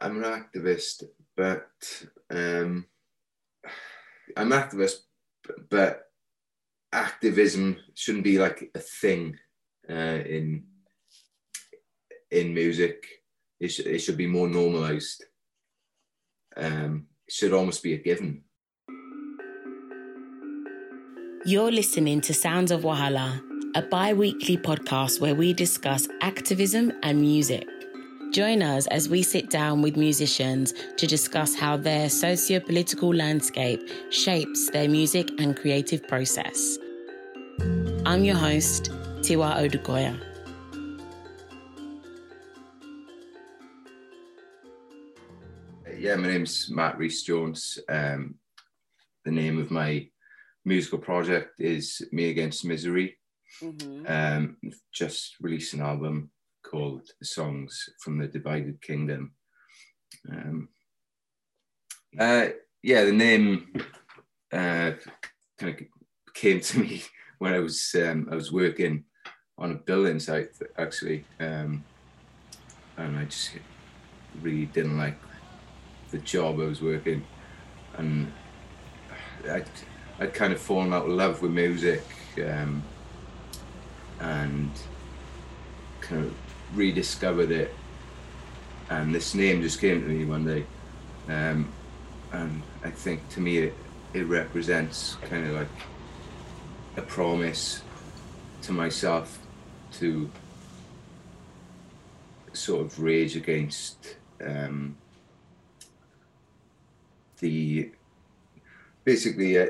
I'm an activist, but um, I'm an activist, but activism shouldn't be like a thing uh, in in music. It, sh- it should be more normalized. Um, it should almost be a given. You're listening to Sounds of Wahala, a bi weekly podcast where we discuss activism and music. Join us as we sit down with musicians to discuss how their socio political landscape shapes their music and creative process. I'm your host, Tiwa Odukoya. Yeah, my name's Matt Rees Jones. Um, the name of my musical project is Me Against Misery. Mm-hmm. Um, just released an album called Songs from the Divided Kingdom. Um, uh, yeah, the name uh, kind of came to me when I was um, I was working on a building site actually, um, and I just really didn't like the job I was working, and I I'd kind of fallen out of love with music, um, and kind of rediscovered it. And this name just came to me one day, um, and I think to me it, it represents kind of like a promise to myself to sort of rage against um, the basically uh,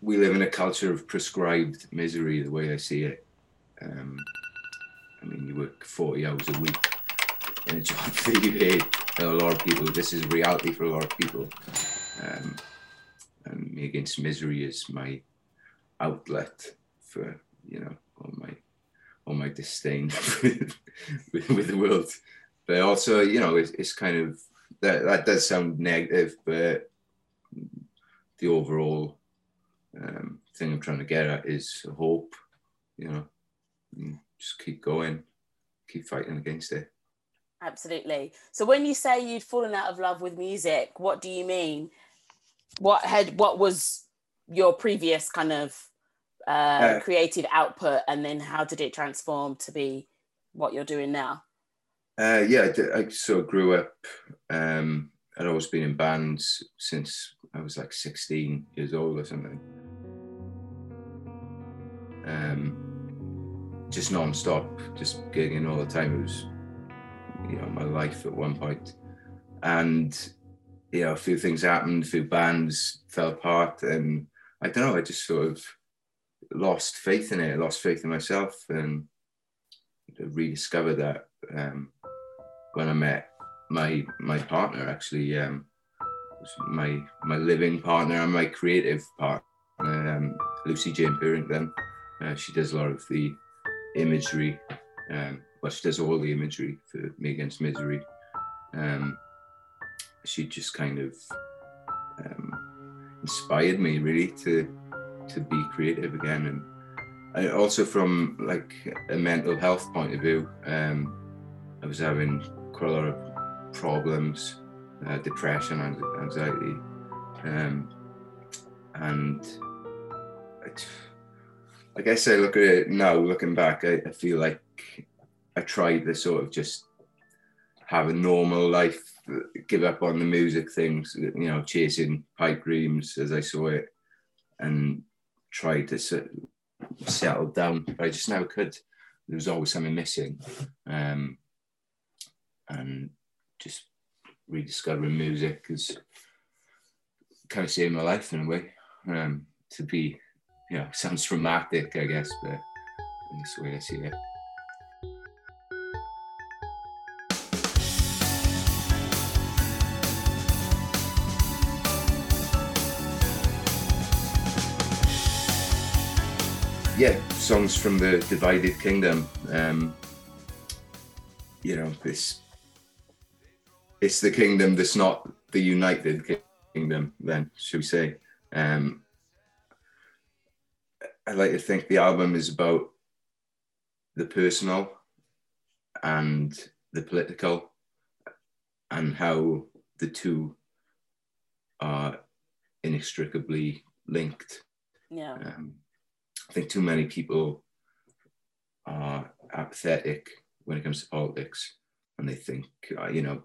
we live in a culture of prescribed misery the way i see it um, i mean you work 40 hours a week in a job that you hate a lot of people this is reality for a lot of people. Um, and me against misery is my outlet for you know all my all my disdain with, with the world. But also you know it's, it's kind of that that does sound negative but the overall um, thing i'm trying to get at is hope you know just keep going keep fighting against it. Absolutely. So when you say you'd fallen out of love with music what do you mean? What had what was your previous kind of uh, uh, creative output and then how did it transform to be what you're doing now? Uh, yeah I, I sort of grew up um, i'd always been in bands since i was like 16 years old or something. Um, just non-stop just gigging all the time it was you know my life at one point. and you know a few things happened a few bands fell apart and i don't know i just sort of lost faith in it, lost faith in myself, and rediscovered that um, when I met my my partner. Actually, um, my my living partner and my creative partner, um, Lucy Jane Purrington. Uh, she does a lot of the imagery. Um, well, she does all the imagery for Me Against Misery. Um, she just kind of um, inspired me really to to be creative again and I also from like a mental health point of view um, I was having quite a lot of problems uh, depression and anxiety um, and I, I guess I look at it now looking back I, I feel like I tried to sort of just have a normal life give up on the music things you know chasing pipe dreams as I saw it and tried to sit, settle down, but I just never could. There was always something missing. Um, and just rediscovering music is kind of saved my life in a way. Um, to be, you know, sounds dramatic, I guess, but that's the way I see it. yeah, songs from the divided kingdom. Um, you know, this it's the kingdom that's not the united kingdom. Then, should we say? Um, I like to think the album is about the personal and the political, and how the two are inextricably linked. Yeah. Um, I think too many people are apathetic when it comes to politics, and they think, uh, you know,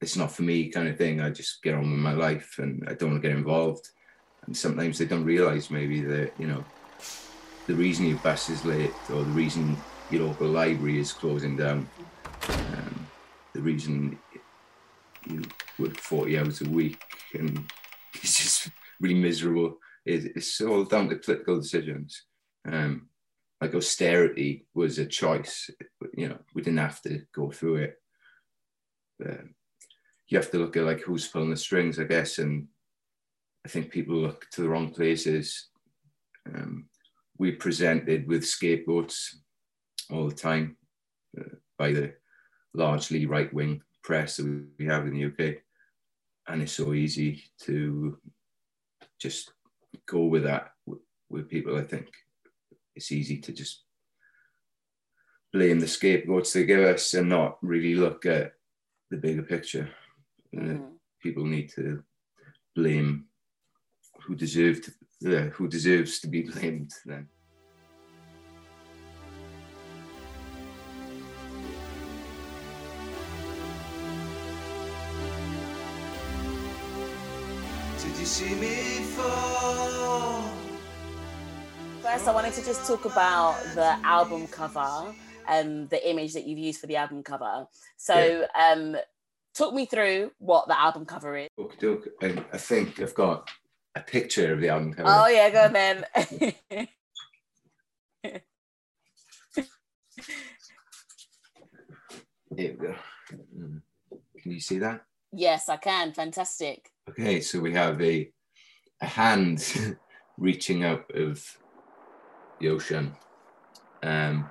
it's not for me kind of thing. I just get on with my life, and I don't want to get involved. And sometimes they don't realize maybe that you know the reason your bus is late or the reason your local library is closing down, um, the reason you work 40 hours a week and it's just really miserable. It, it's all down to political decisions. Um, like austerity was a choice. You know, we didn't have to go through it. you have to look at like who's pulling the strings, I guess. And I think people look to the wrong places. Um, we presented with scapegoats all the time uh, by the largely right wing press that we have in the UK. And it's so easy to just go with that with, people, I think. It's easy to just blame the scapegoats they give us and not really look at the bigger picture. Mm-hmm. Uh, people need to blame who deserve to, uh, who deserves to be blamed then. You see me fall? First, I wanted to just talk about the album cover, and the image that you've used for the album cover. So, yeah. um, talk me through what the album cover is. Okay, I think I've got a picture of the album cover. Oh yeah, go on then. Here we go. Hmm. Can you see that? Yes, I can. Fantastic. Okay, so we have a, a hand reaching out of the ocean. Um,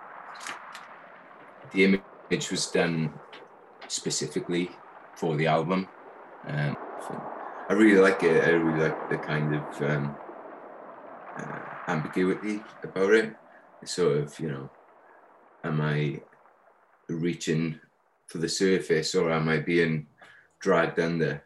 the image was done specifically for the album. Um, so I really like it. I really like the kind of um, uh, ambiguity about it. Sort of, you know, am I reaching for the surface or am I being dragged under?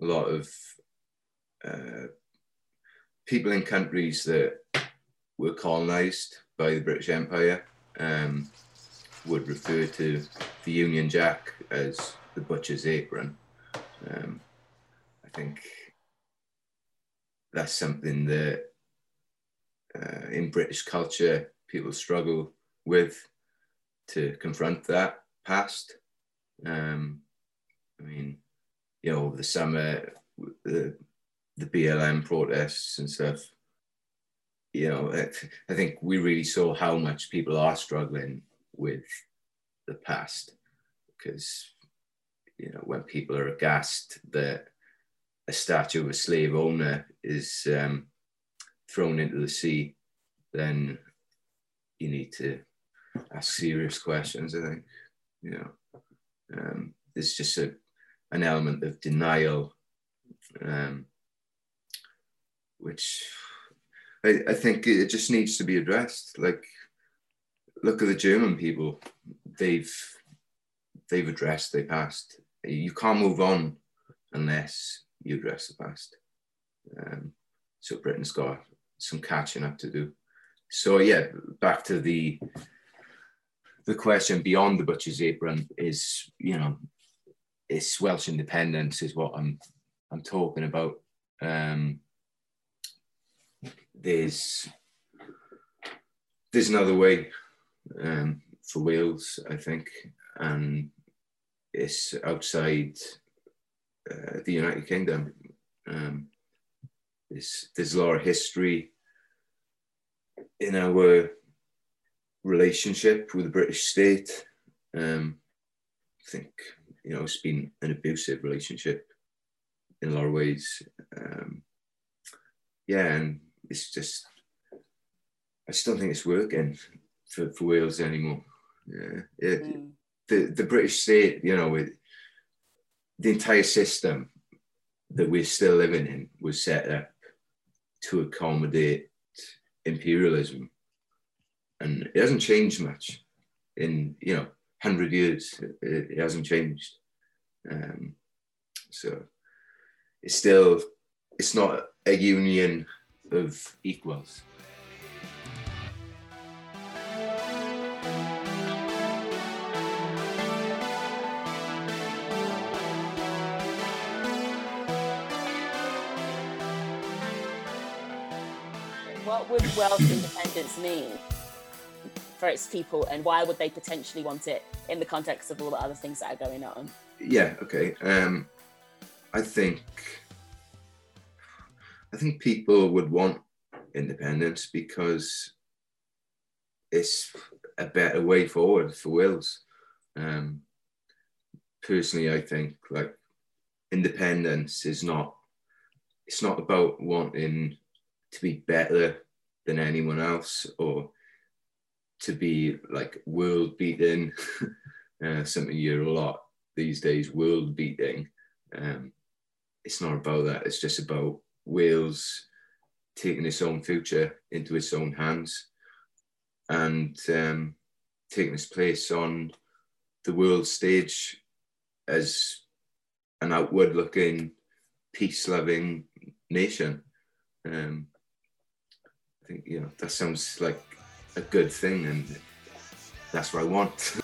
a lot of uh, people in countries that were colonized by the British Empire um, would refer to the Union Jack as the butcher's apron. Um, I think that's something that uh, in British culture people struggle with to confront that past. Um, I mean, you know, over the summer, the, the BLM protests and stuff, you know, I think we really saw how much people are struggling with the past because, you know, when people are aghast that a statue of a slave owner is um, thrown into the sea, then you need to ask serious questions. I think, you know, um, there's just a, an element of denial, um, which I, I think it just needs to be addressed. Like, look at the German people; they've they've addressed their past. You can't move on unless you address the past. Um, so Britain's got some catching up to do. So yeah, back to the the question beyond the butcher's apron is, you know, it's Welsh independence is what I'm I'm talking about. Um, there's there's another way um, for Wales, I think, and it's outside uh, the United Kingdom. Um, there's, there's a lot of history in our relationship with the British state. Um, think you know it's been an abusive relationship in a lot of ways. Um, yeah, and it's just I just don't think it's working for, for Wales anymore. Yeah, it, mm. the the British state, you know, with the entire system that we're still living in was set up to accommodate imperialism, and it hasn't changed much in you know hundred years. It, it, hasn't changed, um, so it's still it's not a union of equals. What would Welsh independence mean for its people, and why would they potentially want it in the context of all the other things that are going on? Yeah. Okay. Um, I think I think people would want independence because it's a better way forward for Wales. Um, personally, I think like independence is not it's not about wanting to be better than anyone else or to be like world beating. Uh, something you hear a lot these days world beating. Um, it's not about that. It's just about Wales taking its own future into its own hands and um, taking its place on the world stage as an outward looking, peace loving nation. Um, I think, you know, that sounds like a good thing, and that's what I want.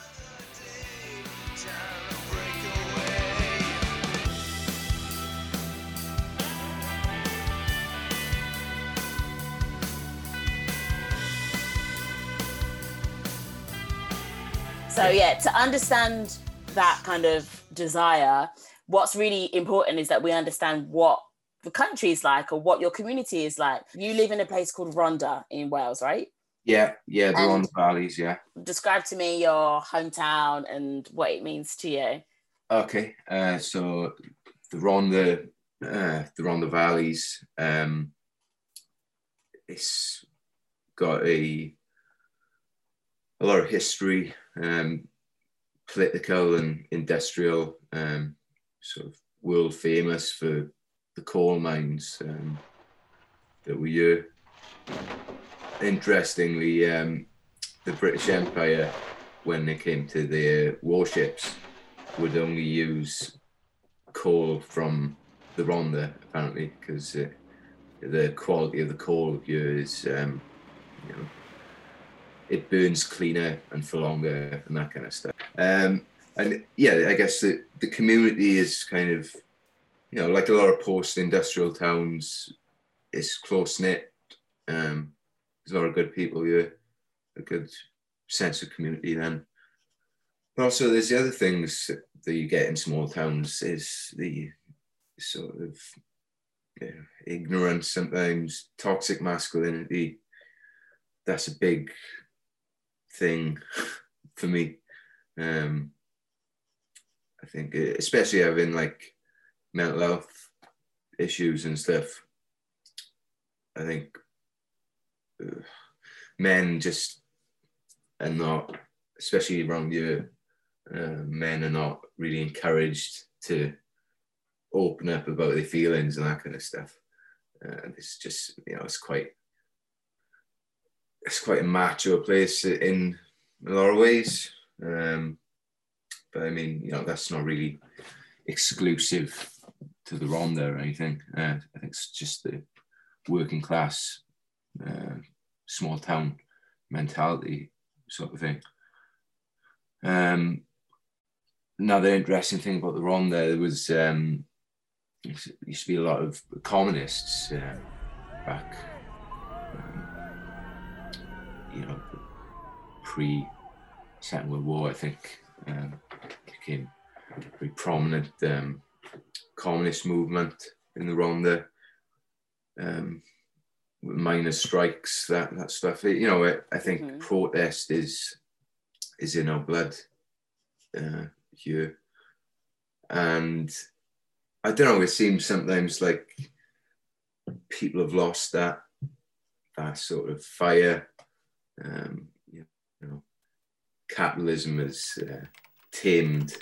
So yeah, to understand that kind of desire, what's really important is that we understand what the country is like or what your community is like. You live in a place called Rhondda in Wales, right? Yeah, yeah, the Rhondda Valleys, yeah. Describe to me your hometown and what it means to you. Okay, uh, so the Rhondda, uh, the Rhondda Valleys, um, it's got a a lot of history, um, political and industrial, um, sort of world famous for the coal mines um, that we hear. Interestingly, um, the British Empire, when they came to their warships, would only use coal from the Rhondda, apparently, because uh, the quality of the coal here is, um, you know, it burns cleaner and for longer and that kind of stuff. Um, and yeah, I guess the, the community is kind of, you know, like a lot of post-industrial towns, it's close knit. Um, there's a lot of good people here, a good sense of community then. But also, there's the other things that you get in small towns is the sort of you know, ignorance, sometimes toxic masculinity. That's a big thing for me. Um, I think, uh, especially having like mental health issues and stuff. I think men just are not, especially around here, uh, men are not really encouraged to open up about their feelings and that kind of stuff. Uh, it's just, you know, it's quite it's quite a macho place in a lot of ways. Um, but I mean, you know, that's not really exclusive to the Rhondda or anything. Uh, I think it's just the working class, uh, small town mentality sort of thing. Um, another interesting thing about the Rhondda there was um, used to be a lot of communists uh, back you know, pre Second World War, I think, um, became very prominent um, communist movement in the Rhondda. Um, miners' strikes, that that stuff. You know, I, I think mm-hmm. protest is is in our blood. Uh, here. And I don't know, it seems sometimes like people have lost that that sort of fire. Um, you know, capitalism has uh, tamed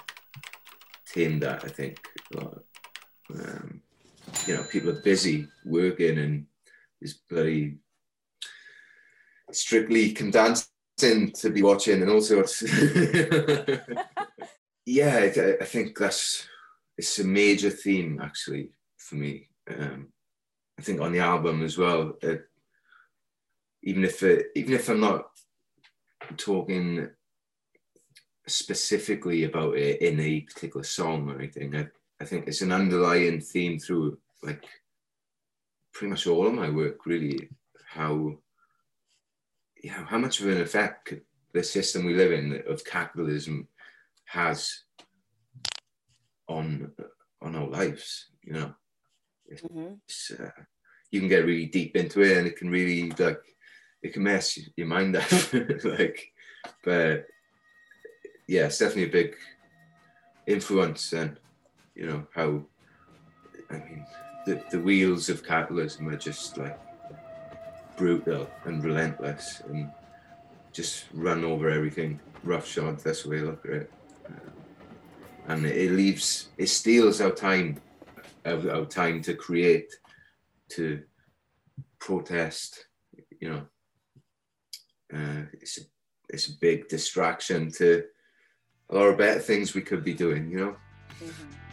tamed that. I think. Um, you know, people are busy working and is bloody Strictly Come Dancing to be watching and all sorts. yeah, I, I, think that's it's a major theme actually for me. Um, I think on the album as well. It, even if it, even if I'm not talking specifically about it in a particular song or anything, I, I think it's an underlying theme through like pretty much all of my work. Really, how you know how much of an effect the system we live in of capitalism has on on our lives. You know, mm-hmm. uh, you can get really deep into it, and it can really like it can mess your mind up. like, but yeah, it's definitely a big influence, and you know how. I mean, the, the wheels of capitalism are just like brutal and relentless and just run over everything roughshod. That's the way I look at it. Uh, and it leaves, it steals our time, our, our time to create, to protest, you know. Uh, it's, a, it's a big distraction to a lot of better things we could be doing, you know. Mm-hmm.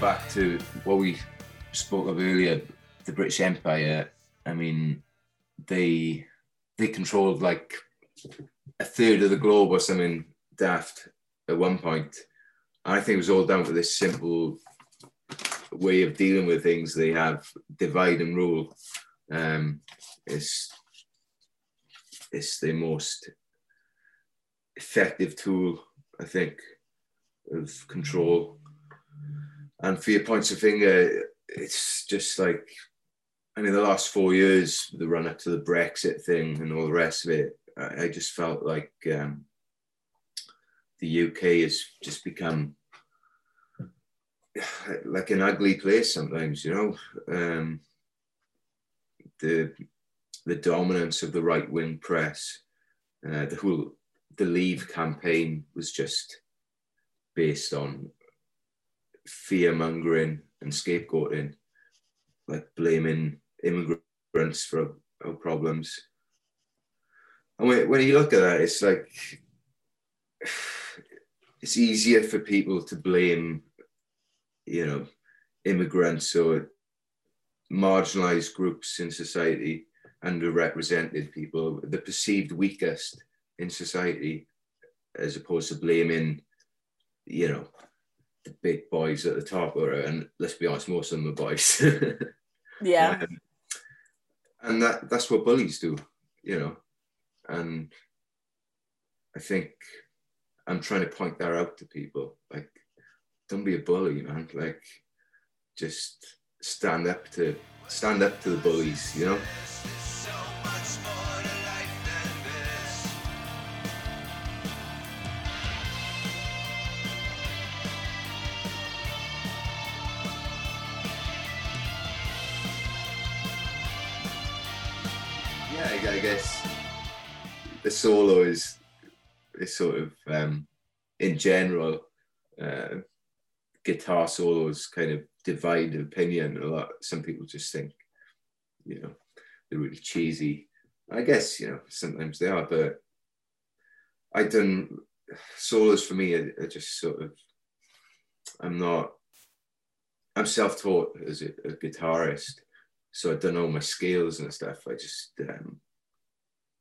Back to what we spoke of earlier, the British Empire. I mean, they they controlled like a third of the globe or something daft at one point. I think it was all down to this simple way of dealing with things. They have divide and rule. Um, it's it's the most effective tool, I think, of control and Fear Points the Finger, it's just like, I mean, the last four years, the run up to the Brexit thing and all the rest of it, I, I just felt like um, the UK has just become like an ugly place sometimes, you know. Um, the the dominance of the right wing press, uh, the whole the Leave campaign was just based on fear mongering and scapegoating, like blaming immigrants for our problems. And when, when you look at that, it's like it's easier for people to blame, you know, immigrants or marginalized groups in society, underrepresented people, the perceived weakest in society, as opposed to blaming, you know, the big boys at the top, or and let's be honest, most of them are boys. yeah. Um, and that that's what bullies do, you know. And I think I'm trying to point that out to people. Like, don't be a bully, man. Like, just stand up to stand up to the bullies, you know. Solo is is sort of um, in general uh, guitar solos kind of divide opinion a lot. Some people just think, you know, they're really cheesy. I guess you know sometimes they are, but I done solos for me are, are just sort of. I'm not. I'm self-taught as a, a guitarist, so I don't know my scales and stuff. I just um,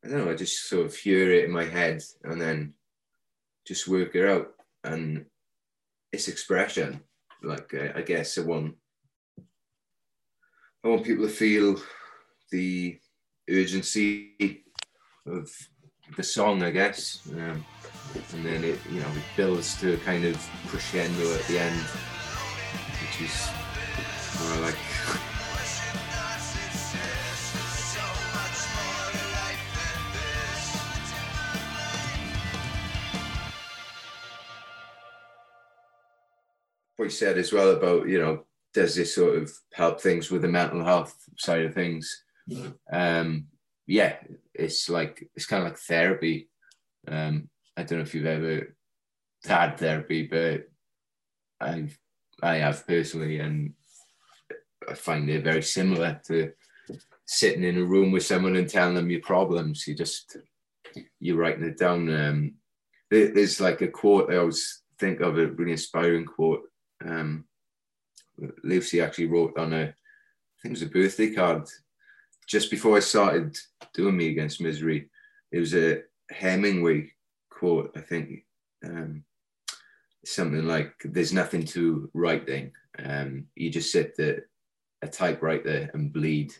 I don't know, I just sort of hear it in my head and then just work it out. And it's expression. Like I, I guess I want I want people to feel the urgency of the song, I guess. Um, and then it, you know, it builds to a kind of crescendo at the end, which is more like. What you said as well about you know does this sort of help things with the mental health side of things? Um yeah it's like it's kind of like therapy. Um i don't know if you've ever had therapy but i've i have personally and i find it very similar to sitting in a room with someone and telling them your problems. You just you're writing it down um there's like a quote i always think of a really inspiring quote um, Lucy actually wrote on a, I think it was a birthday card just before I started doing Me Against Misery. It was a Hemingway quote, I think. Um, something like, "There's nothing to writing. Um, you just sit at a typewriter and bleed."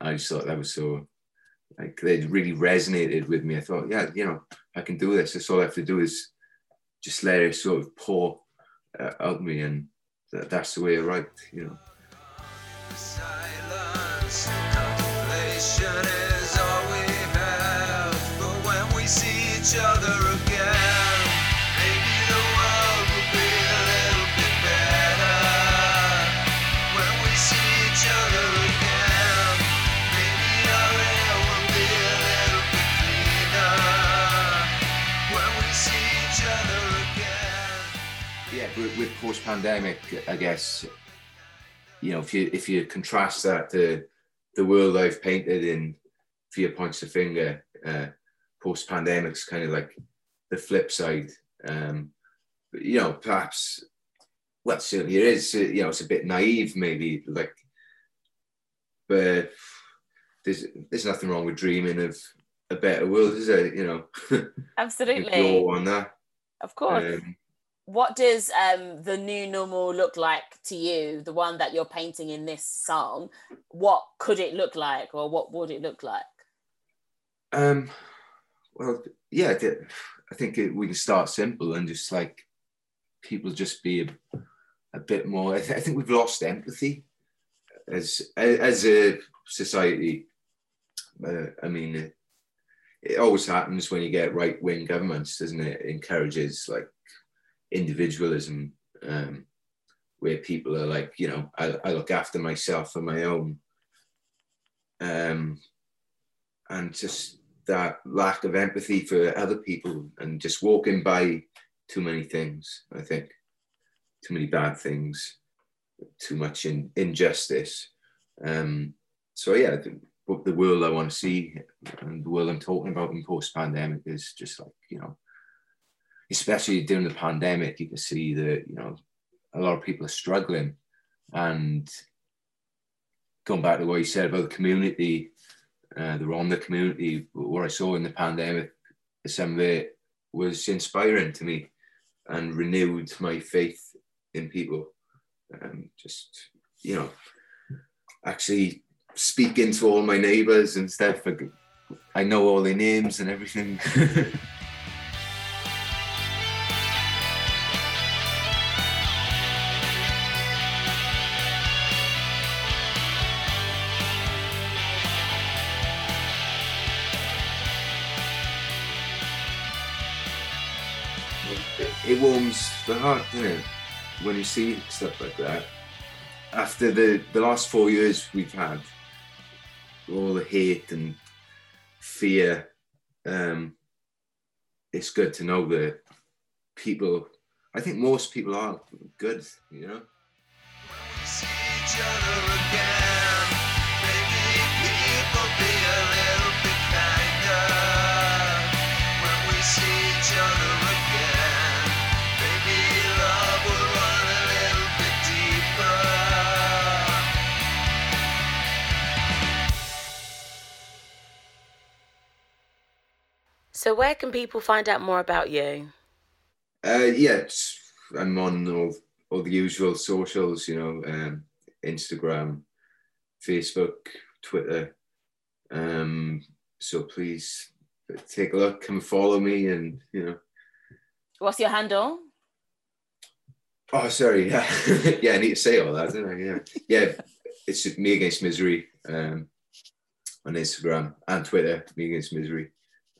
I just thought that was so like it really resonated with me. I thought, yeah, you know, I can do this. That's all I have to do is just let it sort of pour uh, out me, and that, that's the way I write, you know. With post pandemic, I guess, you know, if you if you contrast that to the world I've painted in Fear Points the Finger, uh, post pandemic's kind of like the flip side. Um, but, you know, perhaps, well, certainly it is, uh, you know, it's a bit naive, maybe, like, but there's there's nothing wrong with dreaming of a better world, is there? You know, absolutely. on that. Of course. Um, what does um, the new normal look like to you? The one that you're painting in this song what could it look like or what would it look like? Um well yeah i think it, we can start simple and just like people just be a, a bit more I, th- I, think we've lost empathy as as a society. Uh, i mean it, always happens when you get right-wing governments doesn't it? it encourages like individualism um, where people are like, you know, I, I look after myself and my own. Um, and just that lack of empathy for other people and just walking by too many things, I think. Too many bad things, too much in, injustice. Um, so, yeah, the, the world I want to see and the world I'm talking about in post pandemic is just like, you know, especially during the pandemic, you can see that you know a lot of people are struggling, and going back to what you said about the community, uh, the on the community, what I saw in the pandemic, some of it was inspiring to me, and renewed my faith in people. Um, just you know, actually speaking to all my neighbours and stuff. I know all their names and everything. the heart, doesn't it? When you see stuff like that. After the, the last four years we've had, all the hate and fear, um, it's good to know that people, I think most people are good, you know? Where can people find out more about you? Uh, yeah, I'm on all, all the usual socials, you know, um, Instagram, Facebook, Twitter. Um, so please take a look, come follow me, and you know. What's your handle? Oh, sorry. Yeah, yeah. I need to say all that, don't I? Yeah, yeah. It's me against misery um, on Instagram and Twitter. Me against misery,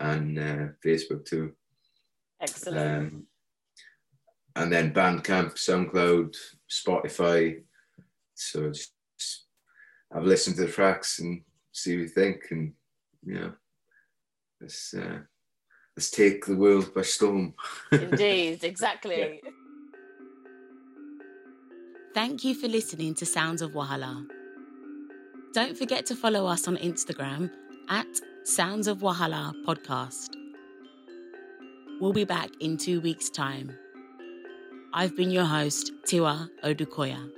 and uh, Facebook too. Excellent. Um, and then Bandcamp, SoundCloud, Spotify. So just, just have a listen to the tracks and see what you think, and you know, let's uh, let's take the world by storm. Indeed, exactly. Yeah. Thank you for listening to Sounds of Wahala. Don't forget to follow us on Instagram at Sounds of Wahala Podcast. We'll be back in two weeks' time. I've been your host, Tiwa Odukoya.